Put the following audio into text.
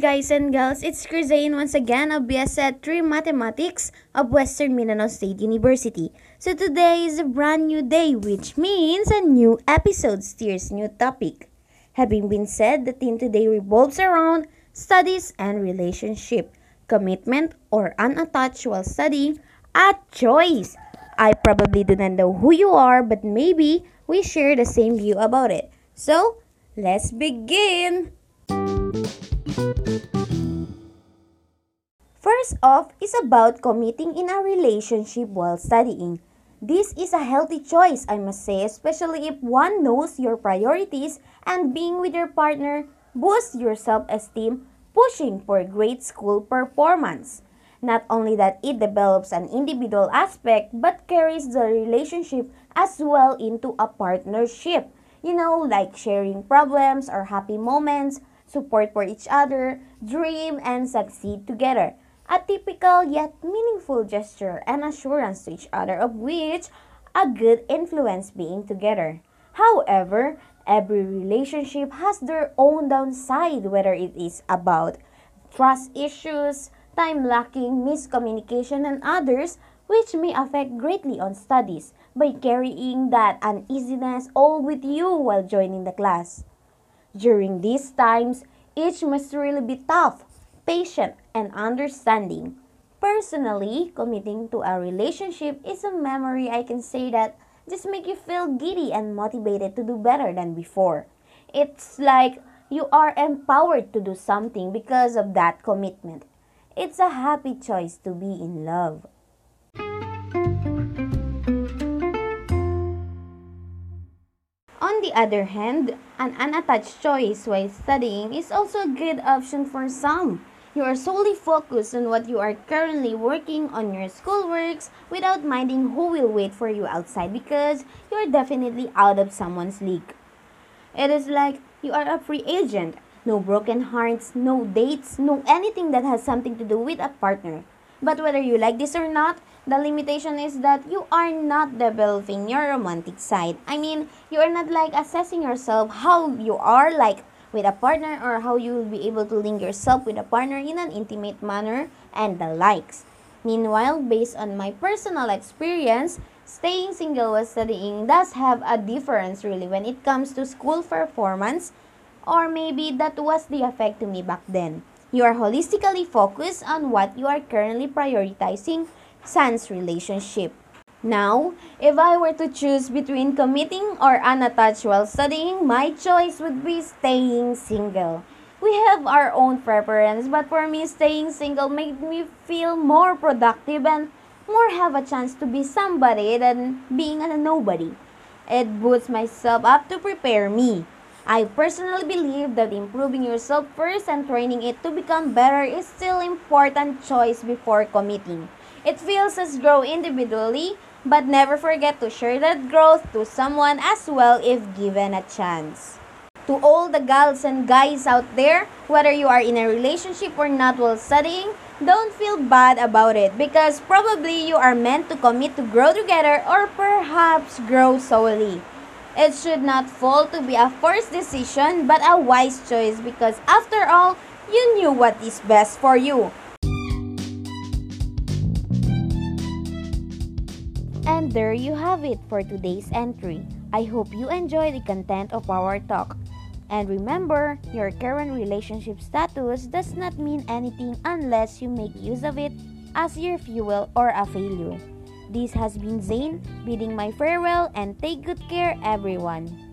guys and girls, it's Crisain once again of BSEd 3 Mathematics of Western Mindanao State University. So today is a brand new day which means a new episode steers new topic. Having been said, the theme today revolves around studies and relationship, commitment or unattached while studying, a choice. I probably do not know who you are but maybe we share the same view about it. So, let's begin! First off is about committing in a relationship while studying. This is a healthy choice, I must say, especially if one knows your priorities and being with your partner boosts your self-esteem, pushing for great school performance. Not only that it develops an individual aspect but carries the relationship as well into a partnership. You know, like sharing problems or happy moments, support for each other, dream and succeed together. A typical yet meaningful gesture and assurance to each other of which a good influence being together. However, every relationship has their own downside whether it is about trust issues, time lacking, miscommunication and others which may affect greatly on studies by carrying that uneasiness all with you while joining the class. During these times, each must really be tough, patient, and understanding. Personally, committing to a relationship is a memory I can say that just make you feel giddy and motivated to do better than before. It's like you are empowered to do something because of that commitment. It's a happy choice to be in love. On the other hand, an unattached choice while studying is also a good option for some. You are solely focused on what you are currently working on your schoolworks without minding who will wait for you outside because you are definitely out of someone's league. It is like you are a free agent. No broken hearts, no dates, no anything that has something to do with a partner. But whether you like this or not, the limitation is that you are not developing your romantic side. I mean, you are not like assessing yourself how you are like with a partner or how you will be able to link yourself with a partner in an intimate manner and the likes. Meanwhile, based on my personal experience, staying single while studying does have a difference really when it comes to school performance or maybe that was the effect to me back then. You are holistically focused on what you are currently prioritizing sans relationship. Now, if I were to choose between committing or unattached while studying, my choice would be staying single. We have our own preference, but for me, staying single made me feel more productive and more have a chance to be somebody than being a nobody. It boosts myself up to prepare me. I personally believe that improving yourself first and training it to become better is still important choice before committing. It feels us grow individually, but never forget to share that growth to someone as well if given a chance. To all the gals and guys out there, whether you are in a relationship or not while studying, don't feel bad about it because probably you are meant to commit to grow together or perhaps grow solely. It should not fall to be a forced decision but a wise choice because after all, you knew what is best for you. And there you have it for today's entry. I hope you enjoy the content of our talk. And remember, your current relationship status does not mean anything unless you make use of it as your fuel or a failure. This has been Zane, bidding my farewell and take good care everyone.